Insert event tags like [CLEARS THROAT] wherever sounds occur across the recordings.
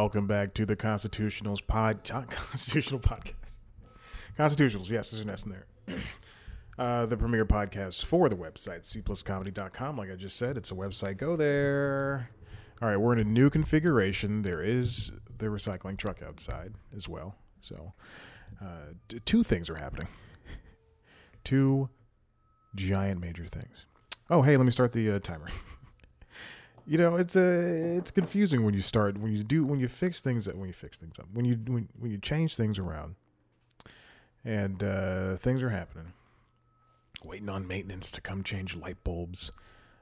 Welcome back to the Constitutionals pod [LAUGHS] Constitutional podcast. Constitutionals, yes, there's an S in there. [CLEARS THROAT] Uh, the premier podcast for the website, cpluscomedy.com. Like I just said, it's a website. Go there. All right, we're in a new configuration. There is the recycling truck outside as well. So, uh, t- two things are happening. Two giant major things. Oh, hey, let me start the uh, timer. [LAUGHS] you know, it's a it's confusing when you start when you do when you fix things when you fix things up when you when when you change things around, and uh, things are happening waiting on maintenance to come change light bulbs.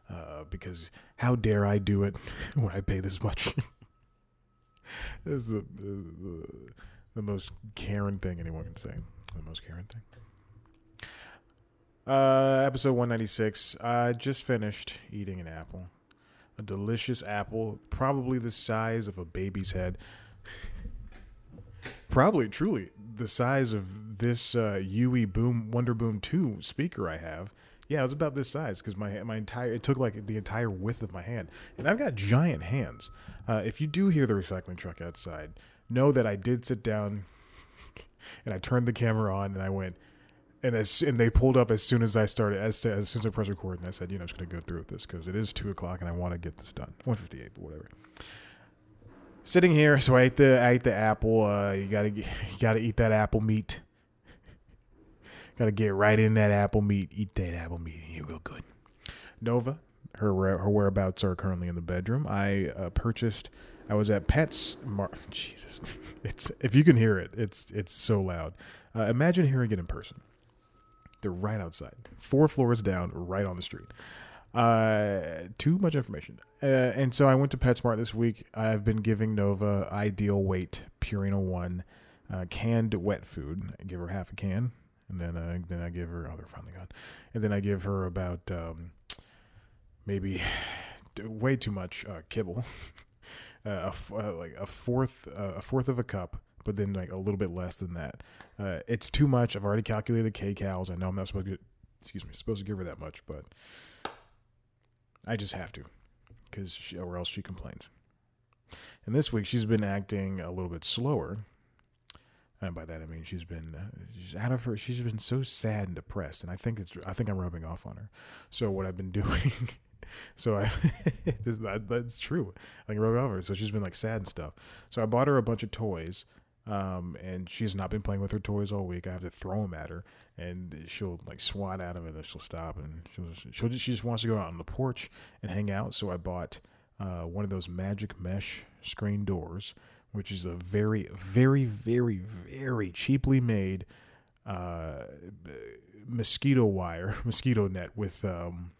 Uh, because how dare I do it [LAUGHS] when I pay this much? [LAUGHS] this is the, the, the most Karen thing anyone can say. The most Karen thing. Uh, episode 196. I just finished eating an apple. A delicious apple, probably the size of a baby's head. probably, truly, the size of this uh, UE Boom Wonder Boom 2 speaker I have. Yeah, it was about this size because my my entire it took like the entire width of my hand, and I've got giant hands. Uh, if you do hear the recycling truck outside, know that I did sit down, [LAUGHS] and I turned the camera on, and I went, and as and they pulled up as soon as I started, as as soon as I pressed record, and I said, you know, I'm just gonna go through with this because it is two o'clock, and I want to get this done. One fifty eight, but whatever sitting here, so I ate the I ate the apple. Uh, you gotta [LAUGHS] you gotta eat that apple meat. gotta get right in that apple meat. Eat that apple meat. You real good. Nova, her her whereabouts are currently in the bedroom. I uh, purchased. I was at Pets. Mar- [LAUGHS] Jesus, [LAUGHS] it's if you can hear it, it's it's so loud. Uh, imagine hearing it in person. They're right outside, four floors down, right on the street. Uh, too much information. Uh, and so I went to PetSmart this week. I've been giving Nova Ideal Weight Purina One uh, canned wet food. I give her half a can, and then uh, then I give her. Oh, they're finally gone. And then I give her about um, maybe [SIGHS] way too much uh, kibble. [LAUGHS] Uh, a, uh, like a fourth a fourth of a cup but then like a little bit less than that. Uh, it's too much. I've already calculated the K cows. I know I'm not supposed to. Excuse me, supposed to give her that much, but I just have to, because or else she complains. And this week she's been acting a little bit slower. And by that I mean she's been uh, out of her. She's been so sad and depressed, and I think it's. I think I'm rubbing off on her. So what I've been [LAUGHS] doing, so I, [LAUGHS] that, that's true. I can rub off her. So she's been like sad and stuff. So I bought her a bunch of toys um, and she's not been playing with her toys all week. I have to throw them at her, and she'll like swat at them, and then she'll stop, and she'll, she'll she just wants to go out on the porch and hang out. So I bought uh, one of those magic mesh screen doors, which is a very, very, very, very cheaply made uh, mosquito wire, [LAUGHS] mosquito net with um,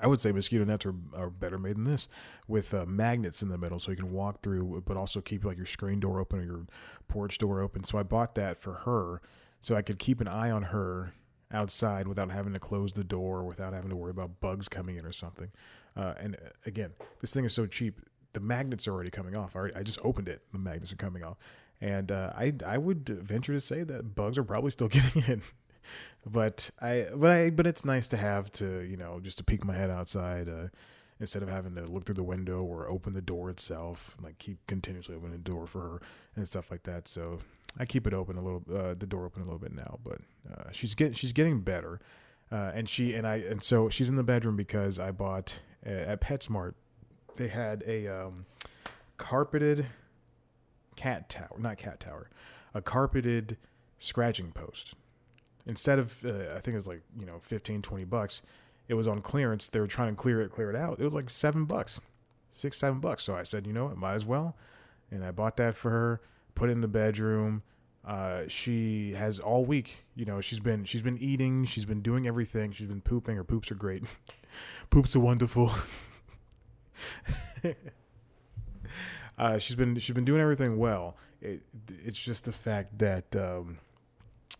I would say mosquito nets are, are better made than this with uh, magnets in the middle so you can walk through, but also keep like your screen door open or your porch door open. So I bought that for her so I could keep an eye on her outside without having to close the door, without having to worry about bugs coming in or something. Uh, and uh, again, this thing is so cheap. The magnets are already coming off. I, already, I just opened it. The magnets are coming off. And uh, I, I would venture to say that bugs are probably still [LAUGHS] getting in but I but I but it's nice to have to you know just to peek my head outside uh, instead of having to look through the window or open the door itself like keep continuously opening the door for her and stuff like that. So I keep it open a little uh, the door open a little bit now but uh, she's getting she's getting better. Uh, and she and I and so she's in the bedroom because I bought uh, at PetSmart they had a um, carpeted cat tower not cat tower a carpeted scratching post instead of uh, I think it was like you know 15 20 bucks it was on clearance. They were trying to clear it clear it out. It was like seven bucks six seven bucks. So I said you know what? Might as well. And I bought that for her put it in the bedroom. Uh, she has all week you know she's been she's been eating she's been doing everything. She's been pooping. Her poops are great. [LAUGHS] Poops are wonderful. [LAUGHS] Uh, she's been she's been doing everything well. It, it's just the fact that um,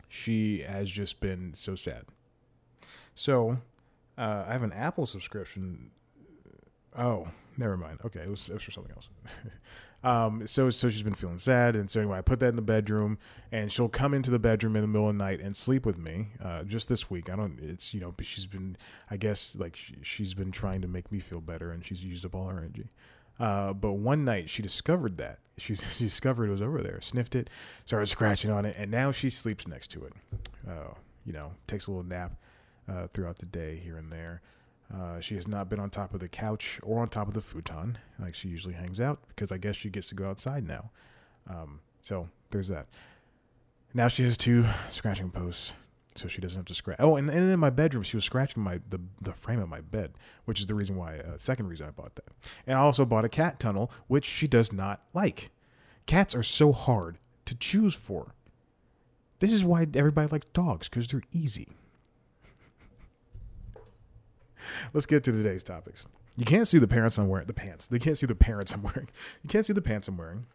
she has just been so sad. So uh, I have an Apple subscription. Oh, never mind. Okay, it was, it was for something else. [LAUGHS] um, so so she's been feeling sad, and so anyway, I put that in the bedroom, and she'll come into the bedroom in the middle of the night and sleep with me. Uh, just this week, I don't. It's you know, she's been, I guess, like she, she's been trying to make me feel better, and she's used up all her energy. Uh, but one night she discovered that she, [LAUGHS] she discovered it was over there, sniffed it, started scratching on it, and now she sleeps next to it. Uh, you know, takes a little nap uh, throughout the day here and there. Uh, she has not been on top of the couch or on top of the futon like she usually hangs out because I guess she gets to go outside now. Um, so there's that. Now she has two scratching posts, so she doesn't have to scratch. Oh, and, and in my bedroom, she was scratching my the, the frame of my bed, which is the reason why. Uh, second reason I bought that. And I also bought a cat tunnel, which she does not like. Cats are so hard to choose for. This is why everybody likes dogs because they're easy. [LAUGHS] Let's get to today's topics. You can't see the pants I'm wearing. The pants. They can't see the pants I'm wearing. [LAUGHS] You can't see the pants I'm wearing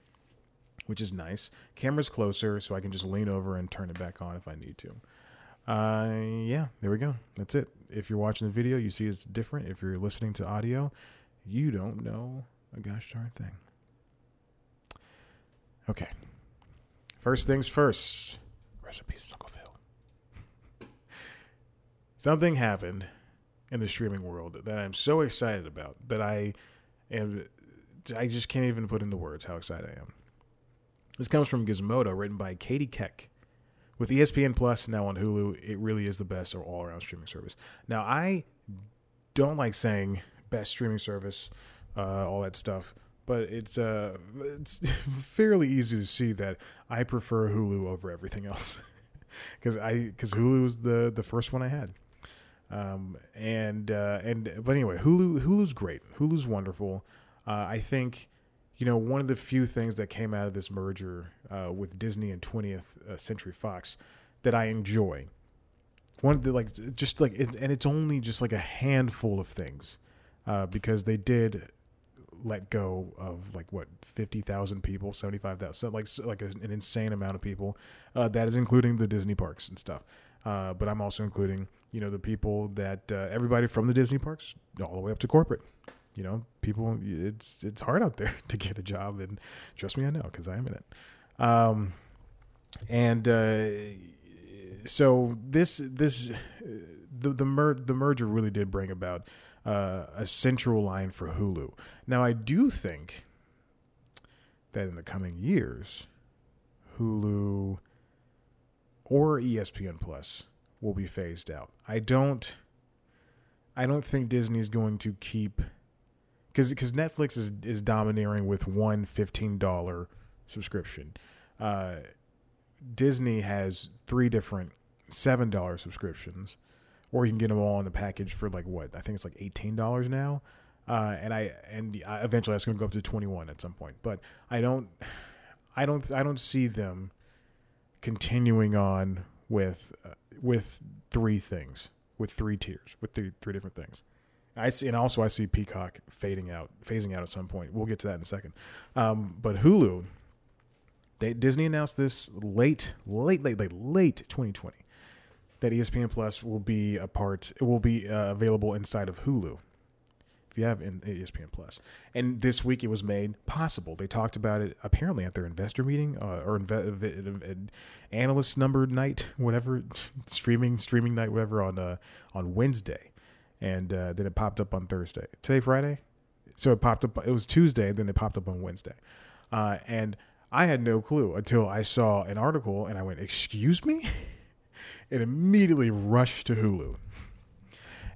which is nice. Camera's closer, so I can just lean over and turn it back on if I need to. Uh, yeah, there we go. That's it. If you're watching the video, you see it's different. If you're listening to audio, you don't know a gosh darn thing. Okay. First things first. Recipes, Uncle Phil. [LAUGHS] Something happened in the streaming world that I'm so excited about that I am. I just can't even put into words how excited I am. This comes from Gizmodo, written by Catie Keck. With ESPN Plus now on Hulu, it really is the best or all around streaming service. Now, I don't like saying best streaming service, uh, all that stuff, but it's uh, it's [LAUGHS] fairly easy to see that I prefer Hulu over everything else [LAUGHS] because I because Hulu was the the first one I had. Um, and uh, and but anyway, Hulu Hulu's great. Hulu's wonderful. Uh, I think you know, one of the few things that came out of this merger uh, with Disney and 20th uh, Century Fox that I enjoy. One the like, just like, it, and it's only just like a handful of things uh, because they did let go of like what 50,000 people, 75,000, like like an insane amount of people. Uh, that is including the Disney parks and stuff. Uh, but I'm also including, you know, the people that uh, everybody from the Disney parks all the way up to corporate you know, people, it's it's hard out there [LAUGHS] to get a job, and trust me, I know because I am in it. Um, and uh, so this this the the, mer- the merger really did bring about uh, a central line for Hulu. Now, I do think that in the coming years, Hulu or ESPN Plus will be phased out. I don't. I don't think Disney's going to keep because because Netflix is is domineering with one fifteen dollar subscription. Uh, Disney has three different seven dollar subscriptions, or you can get them all in the package for like what I think it's like eighteen dollars now. Uh, and I and eventually that's going to go up to twenty one at some point. But I don't, I don't, I don't see them continuing on with uh, with three things, with three tiers, with three three different things. I see, and also I see Peacock fading out, phasing out at some point. We'll get to that in a second. Um, but Hulu, they, Disney announced this late, late, late, late, late 2020 that ESPN Plus will be a part. It will be uh, available inside of Hulu. If you have in ESPN Plus, and this week it was made possible. They talked about it apparently at their investor meeting uh, or inve- analyst number night, whatever [LAUGHS] streaming streaming night, whatever on uh, on Wednesday and uh, then it popped up on Thursday. Today, Friday, so it popped up. It was Tuesday, then it popped up on Wednesday, uh, and I had no clue until I saw an article, and I went, "Excuse me," [LAUGHS] and immediately rushed to Hulu.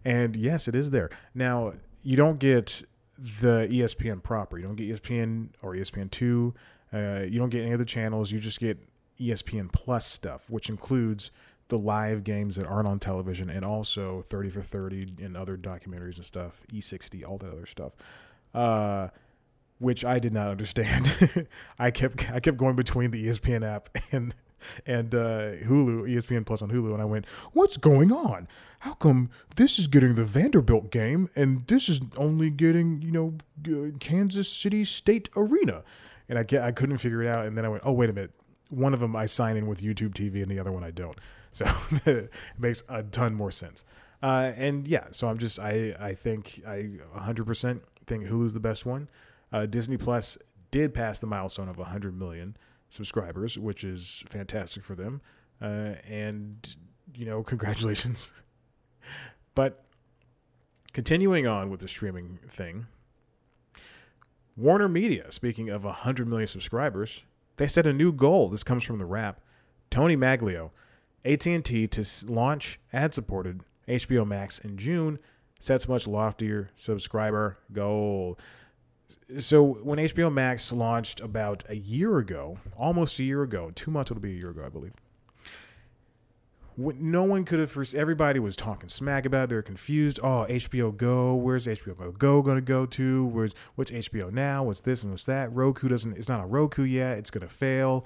And yes, it is there now. You don't get the ESPN proper. You don't get ESPN or ESPN two. Uh, you don't get any of the channels. You just get ESPN Plus stuff, which includes the live games that aren't on television and also 30 for 30 and other documentaries and stuff, E60, all that other stuff. Uh, which I did not understand. [LAUGHS] I kept I kept going between the ESPN app and and uh, Hulu, ESPN Plus on Hulu, and I went, "What's going on? How come this is getting the Vanderbilt game and this is only getting you know Kansas City State Arena?" And I I couldn't figure it out, and then I went, "Oh wait a minute, one of them I sign in with YouTube TV and the other one I don't." So [LAUGHS] it makes a ton more sense. Uh, and yeah, so I'm just I I think I 100% think Hulu's the best one. Uh, Disney Plus did pass the milestone of 100 million subscribers, which is fantastic for them. Uh, and you know, [LAUGHS] congratulations. but continuing on with the streaming thing, Warner Media, speaking of 100 million subscribers, they set a new goal. This comes from the Wrap. Tony Maglio, AT&T to launch ad-supported HBO Max in June sets much loftier subscriber goal. So when HBO Max launched about a year ago, almost a year ago, two months it'll be a year ago, I believe. No one could have first. Everybody was talking smack about it. They're confused. Oh, HBO Go. Where's HBO Go Go going to go to? Where's what's HBO now? What's this and what's that? Roku doesn't. It's not a Roku yet. It's going to fail.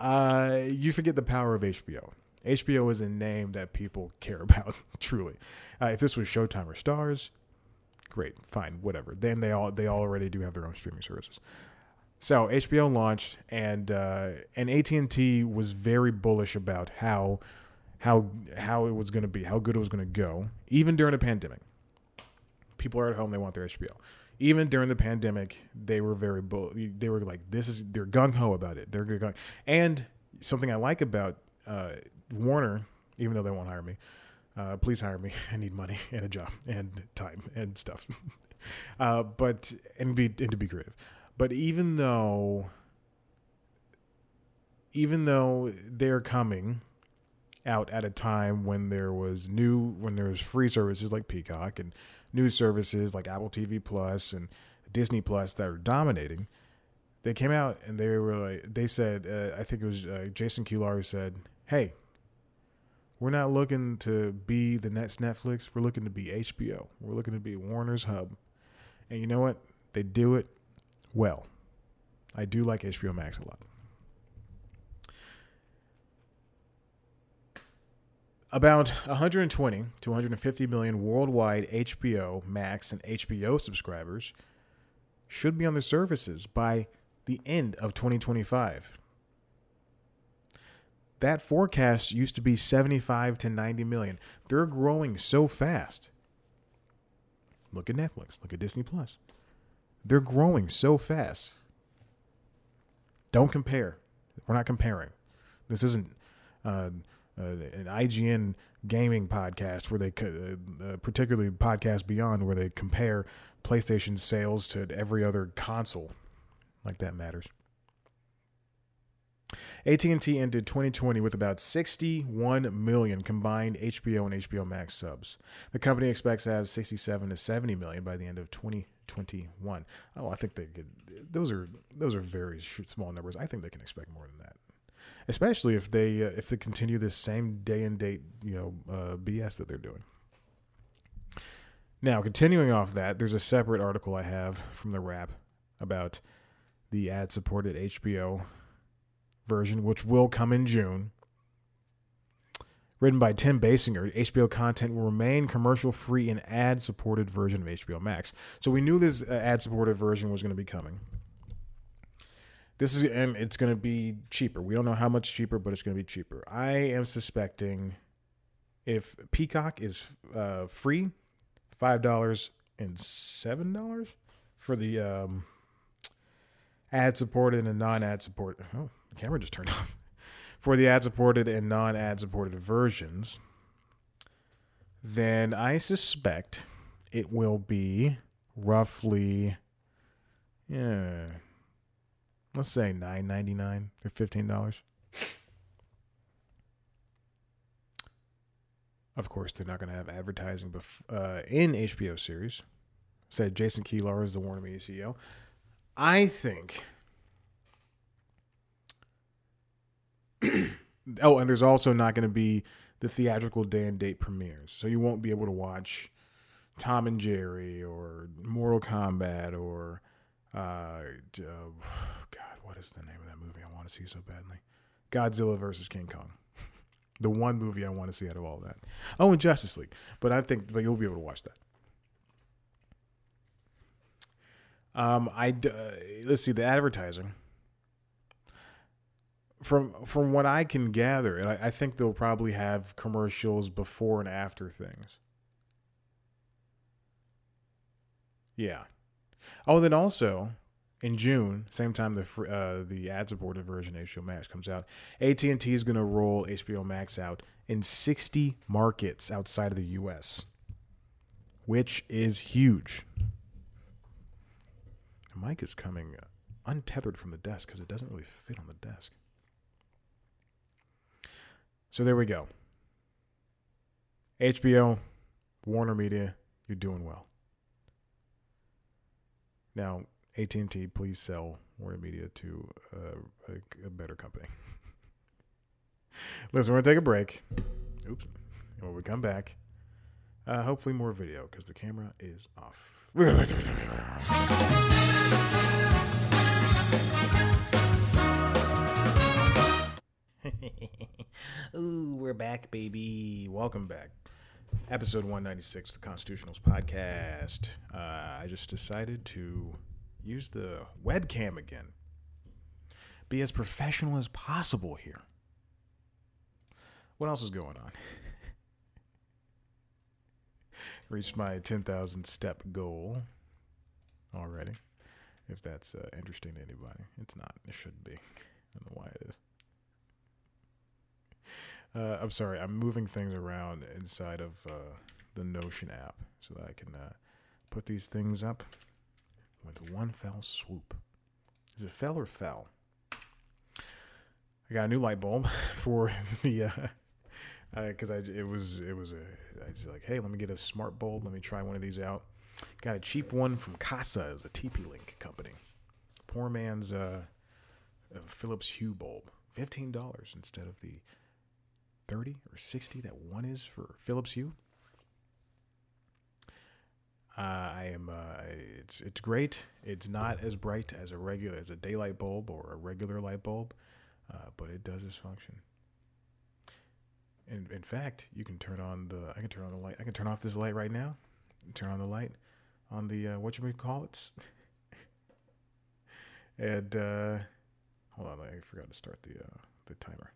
Uh, you forget the power of HBO. HBO is a name that people care [LAUGHS] about truly. Uh, if this was Showtime or Starz, great, fine, whatever. Then they all they already do have their own streaming services. So HBO launched, and uh, and AT and T was very bullish about how how how it was going to be, how good it was going to go, even during a pandemic. People are at home; they want their HBO. Even during the pandemic, they were very bull. They were like, "This is." They're gung ho about it. They're gung. And something I like about uh, Warner, even though they won't hire me, uh, please hire me. [LAUGHS] I need money [LAUGHS] and a job and time and stuff. [LAUGHS] uh, but and be and to be creative. But even though, even though they're coming out at a time when there was new, when there was free services like Peacock and new services like Apple TV Plus and Disney Plus that are dominating, they came out and they were like, they said, uh, I think it was uh, Jason Kilar who said, "Hey, we're not looking to be the next Netflix. We're looking to be HBO. We're looking to be Warner's hub. And you know what? They do it well. I do like HBO Max a lot. About 120 to 150 million worldwide HBO Max and HBO subscribers should be on the services by the end of 2025 that forecast used to be 75 to 90 million. They're growing so fast. Look at Netflix, look at Disney Plus. They're growing so fast. Don't compare. We're not comparing. This isn't uh, uh, an IGN gaming podcast where they, uh, uh, particularly podcast Beyond, where they compare PlayStation sales to every other console. Like that matters. AT&T ended 2020 with about 61 million combined HBO and HBO Max subs. The company expects to have 67 to 70 million by the end of 2021. Oh, I think they could. Those are those are very small numbers. I think they can expect more than that, especially if they uh, if they continue this same day and date you know uh, BS that they're doing. Now, continuing off that, there's a separate article I have from the Wrap about the ad supported HBO version, which will come in June. Written by Tim Baysinger, HBO content will remain commercial free and ad supported version of HBO Max. So we knew this uh, ad supported version was going to be coming. This is and it's going to be cheaper. We don't know how much cheaper, but it's going to be cheaper. I am suspecting if Peacock is uh, free, five dollars and seven dollars for the um, ad supported and non ad supported. Oh, the camera just turned [LAUGHS] off. For the ad supported and non ad supported versions, then I suspect it will be roughly, yeah, let's say nine ninety nine or fifteen dollars. Of course, they're not going to have advertising bef- uh, in HBO series. Said Jason Kilar is the Warner Media CEO. I think [CLEARS THROAT] oh, and there's also not going to be the theatrical day and date premieres, so you won't be able to watch Tom and Jerry or Mortal Kombat or uh, uh, God, what is the name of that movie I want to see so badly? Godzilla versus King Kong. [LAUGHS] the one movie I want to see out of all that. Oh, and Justice League, but I think but you'll be able to watch that. Um, I uh, let's see the advertising from from what I can gather, and I, I think they'll probably have commercials before and after things. Yeah. Oh, then also in June, same time the uh, the ad supported version of HBO Max comes out, AT and T is going to roll HBO Max out in 60 markets outside of the U.S., which is huge. The mic is coming untethered from the desk because it doesn't really fit on the desk. So there we go. HBO, Warner Media, you're doing well. Now, AT&T, please sell Warner Media to uh, a, a better company. [LAUGHS] Listen, we're gonna take a break. Oops. And when we come back, uh, hopefully more video because the camera is off. [LAUGHS] [LAUGHS] Ooh, we're back, baby. Welcome back. Episode 196, the Constitutionals podcast. Uh, I just decided to use the webcam again. Be as professional as possible here. What else is going on? [LAUGHS] Reached my 10,000 step goal already. If that's uh, interesting to anybody, it's not. It shouldn't be. I don't know why it is. Uh, I'm sorry. I'm moving things around inside of uh, the Notion app so that I can uh, put these things up with one fell swoop. Is it fell or fell? I got a new light bulb [LAUGHS] for the because uh, [LAUGHS] I it was it was a I was like hey let me get a smart bulb let me try one of these out. Got a cheap one from Kasa is a TP Link company. Poor man's uh, Philips Hue bulb, fifteen dollars instead of the 30 or 60 that one is for Philips Hue. Uh, I am. Uh, it's it's great. It's not as bright as a regular as a daylight bulb or a regular light bulb, uh, but it does its function. In in fact, you can turn on the. I can turn on the light. I can turn off this light right now. Turn on the light on the uh, what you call it. [LAUGHS] and uh, hold on, I forgot to start the uh, the timer.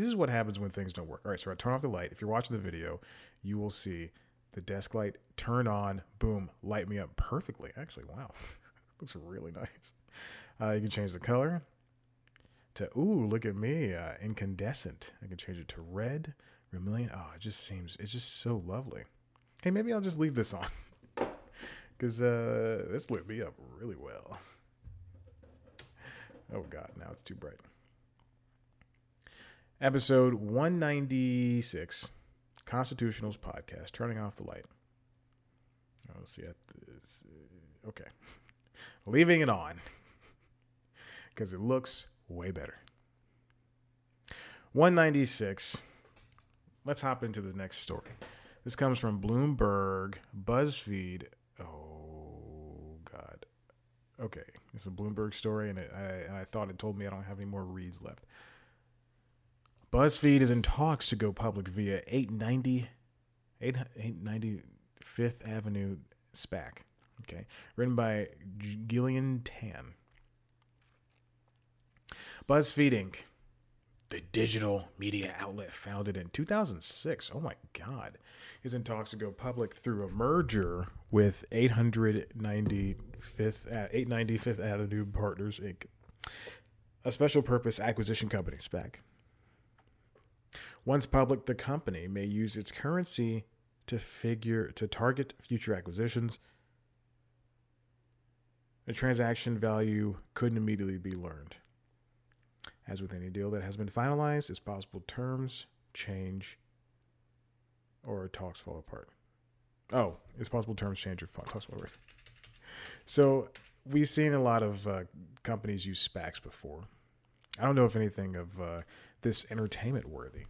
This is what happens when things don't work. All right, so I turn off the light. If you're watching the video, you will see the desk light turn on. Boom, light me up perfectly. Actually, wow, [LAUGHS] looks really nice. Uh, you can change the color to ooh, look at me, uh, incandescent. I can change it to red, vermilion. Oh, it just seems it's just so lovely. Hey, maybe I'll just leave this on [LAUGHS] because uh, this lit me up really well. Oh God, now it's too bright episode 196, Constitutionals podcast, turning off the light. Oh, see, this. Uh, okay, [LAUGHS] leaving it on because it looks way better. 196. Let's hop into the next story. This comes from Bloomberg, BuzzFeed. Oh God. Okay, it's a Bloomberg story, and, it, I, and I thought it told me I don't have any more reads left. BuzzFeed is in talks to go public via 890, 890 Fifth Avenue SPAC. Okay, written by Gillian Tan. BuzzFeed Inc., the digital media outlet founded in 2006. Oh my God, is in talks to go public through a merger with 895th, uh, 890 Avenue Partners Inc., a special purpose acquisition company, SPAC. Once public, the company may use its currency to figure to target future acquisitions. The transaction value couldn't immediately be learned. As with any deal that has been finalized, it's possible terms change or talks fall apart. Oh, it's possible terms change or talks fall apart. So we've seen a lot of uh, companies use SPACs before. I don't know if anything of uh, this entertainment worthy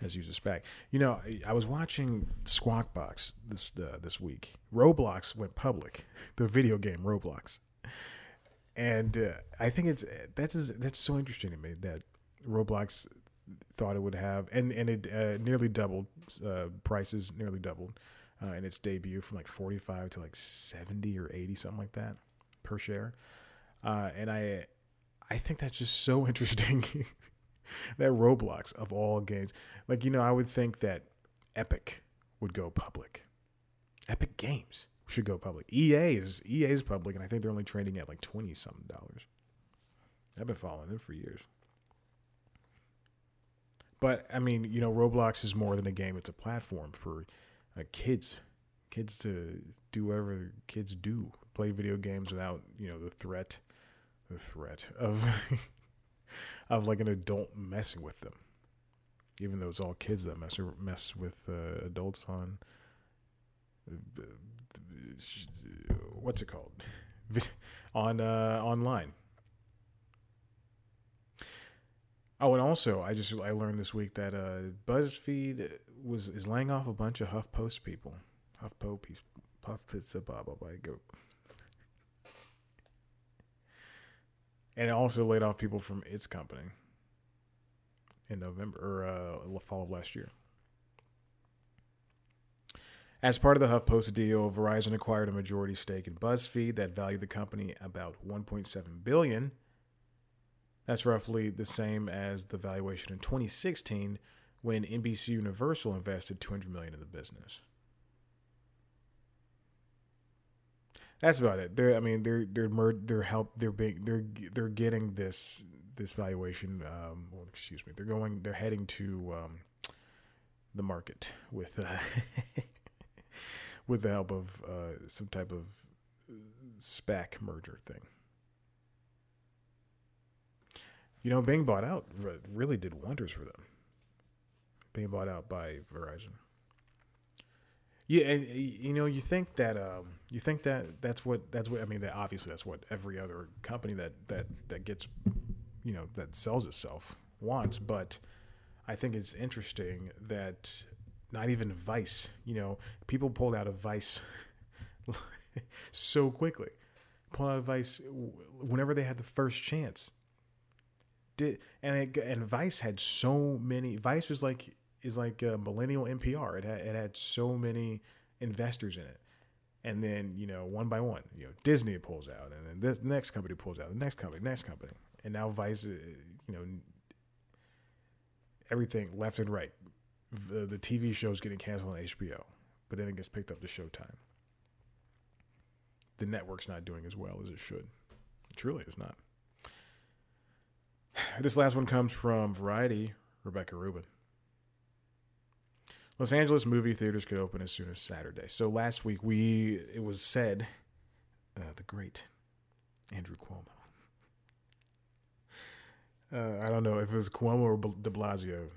has used a SPAC. You know, I was watching Squawk Box this uh, this week. Roblox went public, [LAUGHS] the video game Roblox, and uh, I think it's that's that's so interesting to me that Roblox thought it would have, and and it uh, nearly doubled uh, prices, nearly doubled uh, in its debut from like forty five to like seventy or eighty something like that per share, uh, and I I think that's just so [LAUGHS] interesting [LAUGHS] that Roblox of all games. Like, you know, I would think that Epic would go public. Epic Games should go public. EA is EA is public, and I think they're only trading at like twenty something dollars. I've been following them for years. But I mean, you know, Roblox is more than a game; it's a platform for uh, kids, kids to do whatever kids do, play video games without you know the threat, the threat of [LAUGHS] [LAUGHS] of like an adult messing with them. Even though it's all kids that mess mess with uh, adults on what's it called [LAUGHS] on uh, online. Oh, and also, I just I learned this week that uh, BuzzFeed was is laying off a bunch of HuffPost people. HuffPo piece, Puff Pizza, blah blah blah. Go. And it also laid off people from its company in November or uh, fall of last year. As part of the HuffPost deal, Verizon acquired a majority stake in BuzzFeed that valued the company about 1.7 billion. That's roughly the same as the valuation in 2016 when NBC Universal invested 200 million in the business. That's about it. They're, I mean, they're they're mer- they're help they're being they're they're getting this this valuation. Um, well, excuse me. They're going. They're heading to um, the market with uh, [LAUGHS] with the help of uh, some type of SPAC merger thing. You know, being bought out really did wonders for them. Being bought out by Verizon. Yeah, and you know, you think that um, you think that that's what that's what I mean. That obviously that's what every other company that that that gets, you know, that sells itself wants. But I think it's interesting that not even Vice. You know, people pulled out of Vice [LAUGHS] so quickly. Pulled out of Vice whenever they had the first chance. Did and it, and Vice had so many. Vice was like is like a millennial NPR. It had it had so many investors in it. And then, you know, one by one, you know, Disney pulls out, and then this next company pulls out, the next company, next company, and now Vice, uh, you know, everything left and right the, the TV show's getting canceled on HBO, but then it gets picked up to Showtime. The network's not doing as well as it should. Truly is not. [SIGHS] This last one comes from Variety, Rebecca Rubin. Los Angeles movie theaters could open as soon as Saturday. So last week we it was said uh, the great Andrew Cuomo. Uh, I don't know if it was Cuomo or De Blasio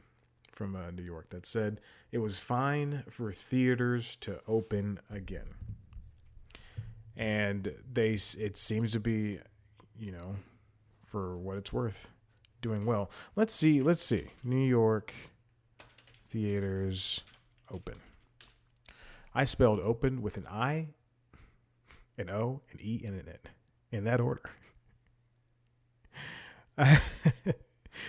from uh, New York that said it was fine for theaters to open again. And they it seems to be, you know, for what it's worth, doing well. Let's see, let's see. New York theaters open. I spelled open with an I, an O, an E, and an N in that order. [LAUGHS]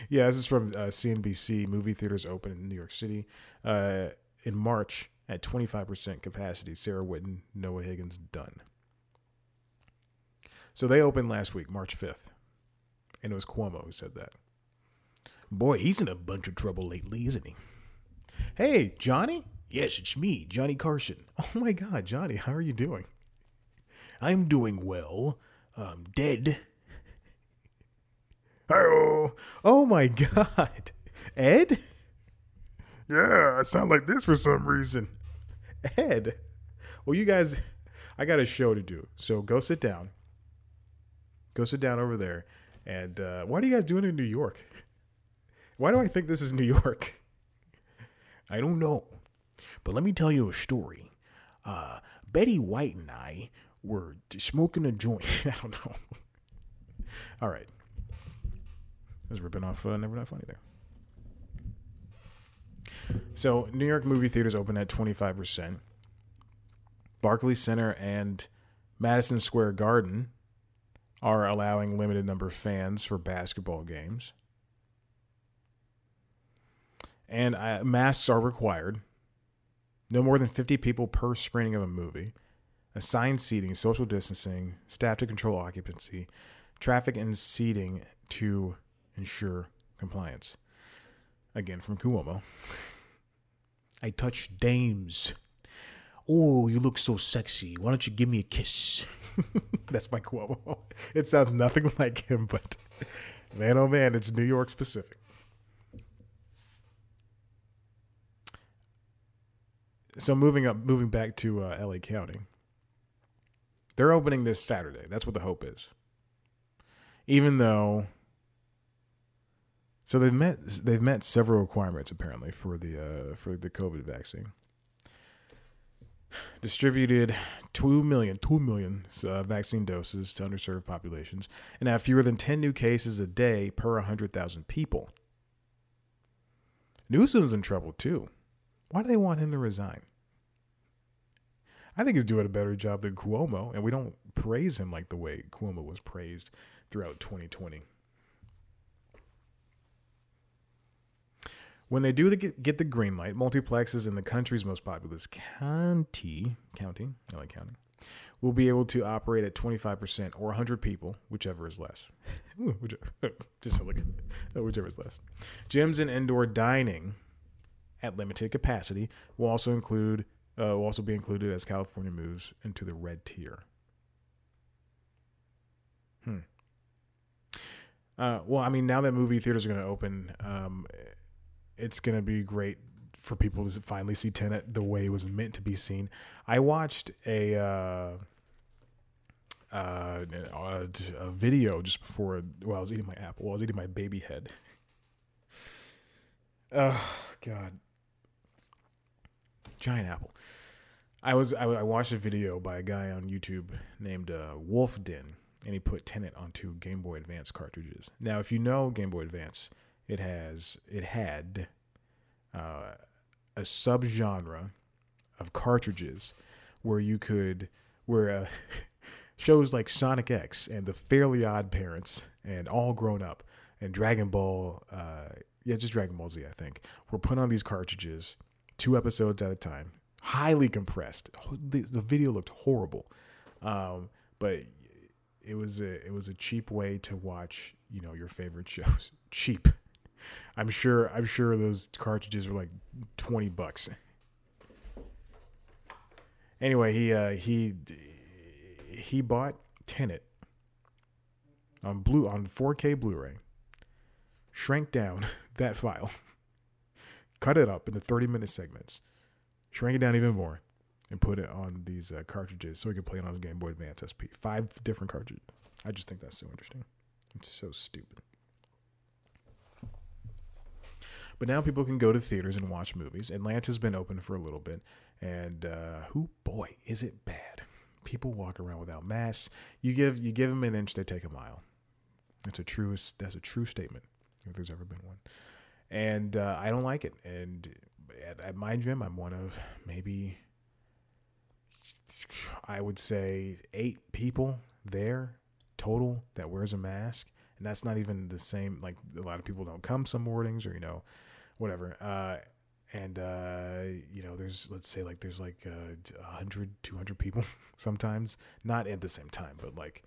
yeah, this is from uh, CNBC. Movie theaters open in New York City uh, in March at 25% capacity. Sarah Whitten, Noah Higgins-Dunn. So they opened last week, March 5th. And it was Cuomo who said that. Boy, he's in a bunch of trouble lately, isn't he? Hey, Johnny? Yes, it's me, Johnny Carson. [LAUGHS] Oh my God, Johnny, how are you doing? I'm doing well. I'm dead [LAUGHS] Oh, oh my [LAUGHS] God. Ed? Yeah, I sound like this for some reason. Ed. Well, you guys, I got a show to do. So go sit down. Go sit down over there. And uh, what are you guys doing in New York? Why do I think this is New York? I don't know. But let me tell you a story. Uh, Betty White and I were smoking a joint. [LAUGHS] I don't know. [LAUGHS] All right I was ripping off uh, Never Not Funny there. So New York movie theaters open at 25%. Barclays Center and Madison Square Garden are allowing limited number of fans for basketball games. And uh, masks are required. No more than 50 people per screening of a movie. Assigned seating, social distancing, staff to control occupancy, traffic and seating to ensure compliance. Again, from Cuomo. [LAUGHS] I touch dames. Oh, you look so sexy. Why don't you give me a kiss? [LAUGHS] That's my Cuomo. [LAUGHS] It sounds nothing like him, but man, oh man, it's New York specific. So moving up, moving back to uh, L.A. County, They're opening this Saturday. That's what the hope is. Even though so they've met they've met several requirements apparently for the uh, for the COVID vaccine. Distributed 2 million, 2 million uh, vaccine doses to underserved populations and have fewer than 10 new cases a day per 100,000 people. Newsom's in trouble too. Why do they want him to resign? I think he's doing a better job than Cuomo, and we don't praise him like the way Cuomo was praised throughout 2020. When they do get the green light, multiplexes in the country's most populous county, county, like county, will be able to operate at 25% or 100 people, whichever is less. [LAUGHS] [LAUGHS] Just look at oh, whichever is less. Gyms and indoor dining at limited capacity will also include uh, will also be included as California moves into the red tier. Hmm. Uh, well, I mean, now that movie theaters are going to open, um, it's going to be great for people to finally see Tenet the way it was meant to be seen. I watched a uh, uh, a video just before while I was eating my apple. While I was eating my baby head. Oh God, giant apple. I was I, I, watched a video by a guy on YouTube named uh, Wolf Den, and he put Tenet onto Game Boy Advance cartridges. Now, if you know Game Boy Advance, it has it had uh, a subgenre of cartridges where you could where uh, [LAUGHS] shows like Sonic X and the Fairly Odd Parents and All Grown Up and Dragon Ball, uh, yeah, just Dragon Ball Z, I think, were put on these cartridges, two episodes at a time, highly compressed. The, the video looked horrible, um, but it was a it was a cheap way to watch you know your favorite [LAUGHS] shows. cheap. I'm sure I'm sure those cartridges were like twenty bucks. Anyway, he uh, he he bought Tenet on blue on 4K Blu-ray, shrank down [LAUGHS] that file, cut it up into 30 minute segments, shrink it down even more, and put it on these uh, cartridges so he could play it on his Game Boy Advance SP. Five different cartridges. I just think that's so interesting. It's so stupid. But now people can go to theaters and watch movies. Atlanta's been open for a little bit, and uh, who boy is it bad? People walk around without masks. You give you give them an inch, they take a mile. That's a true that's a true statement if there's ever been one. And uh, I don't like it. And at, at my gym, I'm one of maybe I would say eight people there total that wears a mask and that's not even the same like a lot of people don't come some mornings or you know whatever. Uh, and uh, you know, there's let's say like there's like uh, 100, 200 people [LAUGHS] sometimes, not at the same time, but like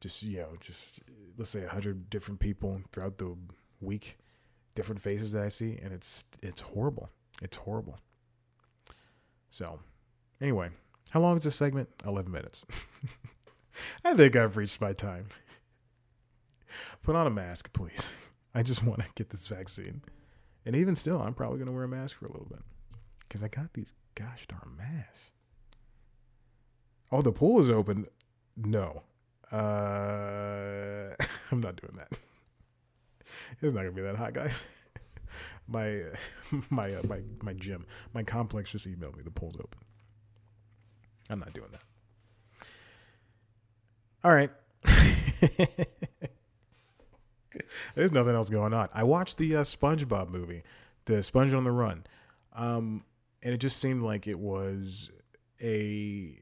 just you know, just let's say hundred different people throughout the week, different faces that I see, and it's it's horrible. It's horrible. So, anyway, how long is this segment? Eleven minutes. [LAUGHS] I think I've reached my time. Put on a mask, please. I just want to get this vaccine. And even still, I'm probably going to wear a mask for a little bit because I got these gosh darn masks. Oh, the pool is open. No, uh, [LAUGHS] I'm not doing that. It's not gonna be that hot, guys. [LAUGHS] my [LAUGHS] my uh, my my gym, my complex just emailed me. The pool's open. I'm not doing that. All right. [LAUGHS] There's nothing else going on. I watched the uh, SpongeBob movie, the Sponge on the Run, um, and it just seemed like it was a,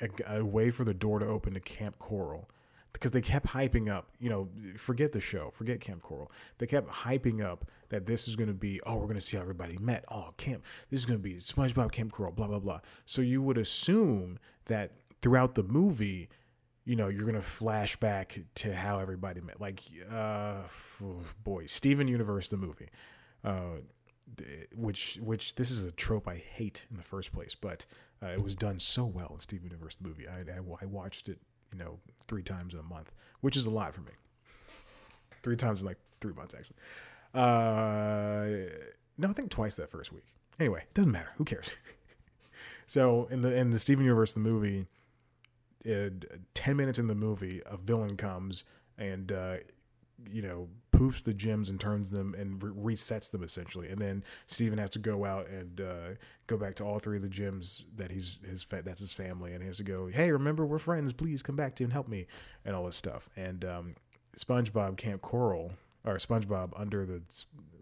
a, a way for the door to open to Camp Coral because they kept hyping up, you know, forget the show, forget Camp Coral. They kept hyping up that this is going to be, oh, we're going to see how everybody met. Oh, camp, this is going to be SpongeBob Camp Coral, blah, blah, blah. So you would assume that throughout the movie, you know, you're gonna flash back to how everybody met. Like, uh, boy, Steven Universe, the movie, uh, which which this is a trope I hate in the first place, but uh, it was done so well in Steven Universe, the movie. I, I, I watched it, you know, three times in a month, which is a lot for me. Three times in like three months, actually. Uh, no, I think twice that first week. Anyway, it doesn't matter. Who cares? [LAUGHS] so in the in the Steven Universe, the movie uh, ten minutes in the movie, a villain comes and uh, you know poofs the gyms and turns them and re- resets them essentially, and then Steven has to go out and uh, go back to all three of the gyms that he's his fa- that's his family, and he has to go, hey, remember we're friends, please come back to and help me, and all this stuff, and um, SpongeBob Camp Coral or SpongeBob under the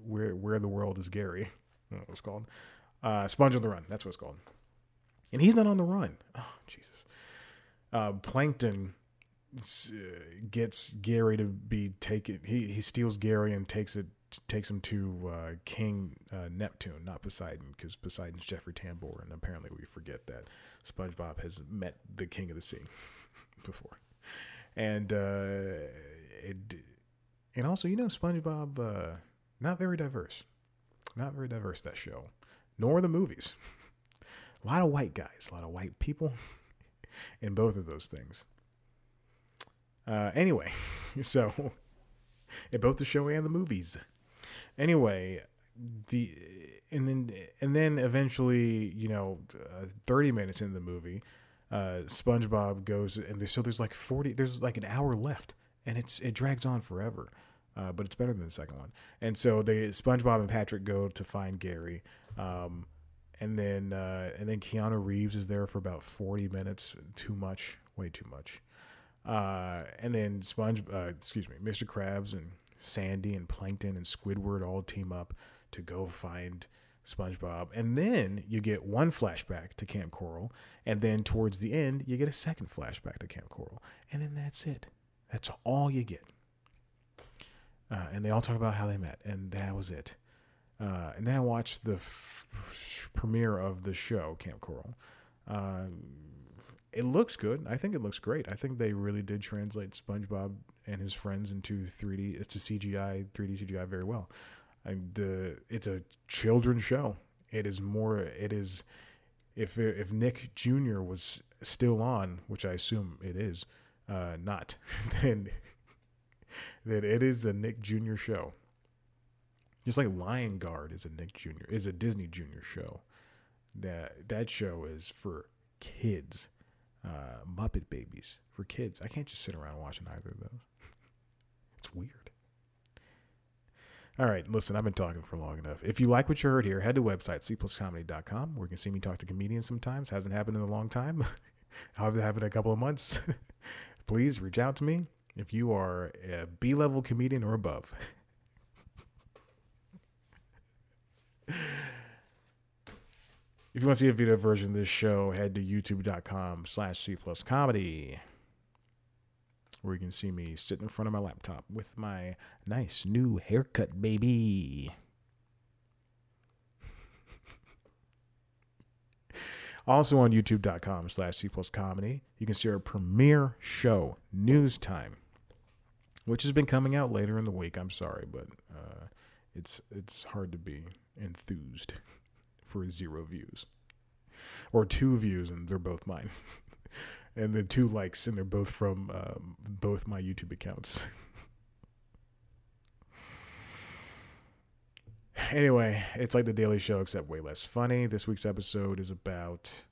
where where the world is Gary, [LAUGHS] what it's called, uh, Sponge on the Run, that's what it's called, and he's not on the run. Oh Jesus. Uh, Plankton gets Gary to be taken. He he steals Gary and takes it takes him to uh, King uh, Neptune, not Poseidon, because Poseidon's Jeffrey Tambor, and apparently we forget that SpongeBob has met the King of the Sea [LAUGHS] before, and uh, it and also you know SpongeBob uh, not very diverse, not very diverse that show, nor the movies. a lot of white guys, a lot of white people [LAUGHS] in both of those things. Uh, anyway, [LAUGHS] so in [LAUGHS] both the show and the movies. Anyway, the and then and then eventually, you know, uh, thirty minutes into the movie, uh, SpongeBob goes and there's, so there's like forty, there's like an hour left, and it's it drags on forever. Uh, but it's better than the second one. And so they SpongeBob and Patrick go to find Gary. Um, and then uh, and then Keanu Reeves is there for about forty minutes. Too much, way too much. Uh, and then Sponge, uh, excuse me, Mr. Krabs and Sandy and Plankton and Squidward all team up to go find SpongeBob. And then you get one flashback to Camp Coral, and then towards the end you get a second flashback to Camp Coral, and then that's it. That's all you get. Uh, and they all talk about how they met, and that was it. Uh, and then I watched the f- premiere of the show Camp Coral. Uh, it looks good. I think it looks great. I think they really did translate SpongeBob and his friends into 3D. It's a CGI, 3D CGI very well. And the it's a children's show. It is more. It is if if Nick Jr. was still on, which I assume it is, uh, not [LAUGHS] then then it is a Nick Jr. show. Just like Lion Guard is a Nick Jr. is a Disney Jr. show. That that show is for kids. Uh, Muppet Babies for kids. I can't just sit around watching either of those. [LAUGHS] it's weird. All right, listen, I've been talking for long enough. If you like what you heard here, head to website cpluscomedy.com where you can see me talk to comedians sometimes. Hasn't happened in a long time. [LAUGHS] I've happened in a couple of months. [LAUGHS] Please reach out to me if you are a B level comedian or above. If you want to see a video version of this show, head to youtube.com slash C plus comedy, where you can see me sitting in front of my laptop with my nice new haircut, baby. [LAUGHS] also on youtube.com slash C plus comedy, you can see our premiere show, News Time, which has been coming out later in the week. I'm sorry, but uh, it's it's hard to be enthused [LAUGHS] for zero views. Or two views and they're both mine. [LAUGHS] And then two likes and they're both from um, both my youtube accounts. [LAUGHS] Anyway it's like the daily show except way less funny. This week's episode is about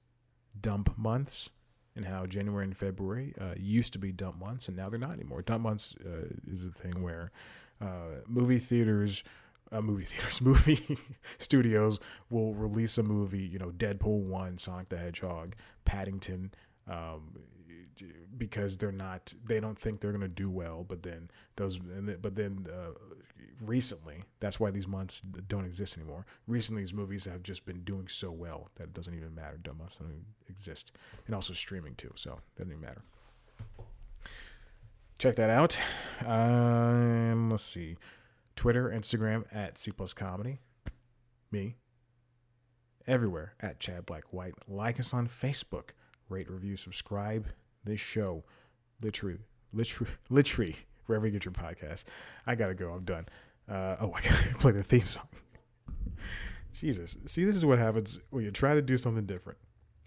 dump months and how january and february uh, used to be dump months and now they're not anymore. Dump months uh, is a thing where uh, movie theaters uh, movie [LAUGHS] theaters, movie studios will release a movie, you know, Deadpool 1, Sonic the Hedgehog, Paddington, um, because they're not, they don't think they're going to do well. But then those, but then uh, recently, that's why these months don't exist anymore. Recently, these movies have just been doing so well that it doesn't even matter. Dumb months don't exist. And also streaming too, so it doesn't even matter. Check that out. Um, let's see. Twitter, Instagram at C plus comedy. Me. Everywhere at Chad Black White. Like us on Facebook. Rate, review, subscribe. This show. Literally, literally, [LAUGHS] literally, wherever you get your podcast. I gotta go. I'm done. Uh, oh, [LAUGHS] I gotta play the theme song. Jesus. See, this is what happens when you try to do something different.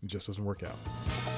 It just doesn't work out.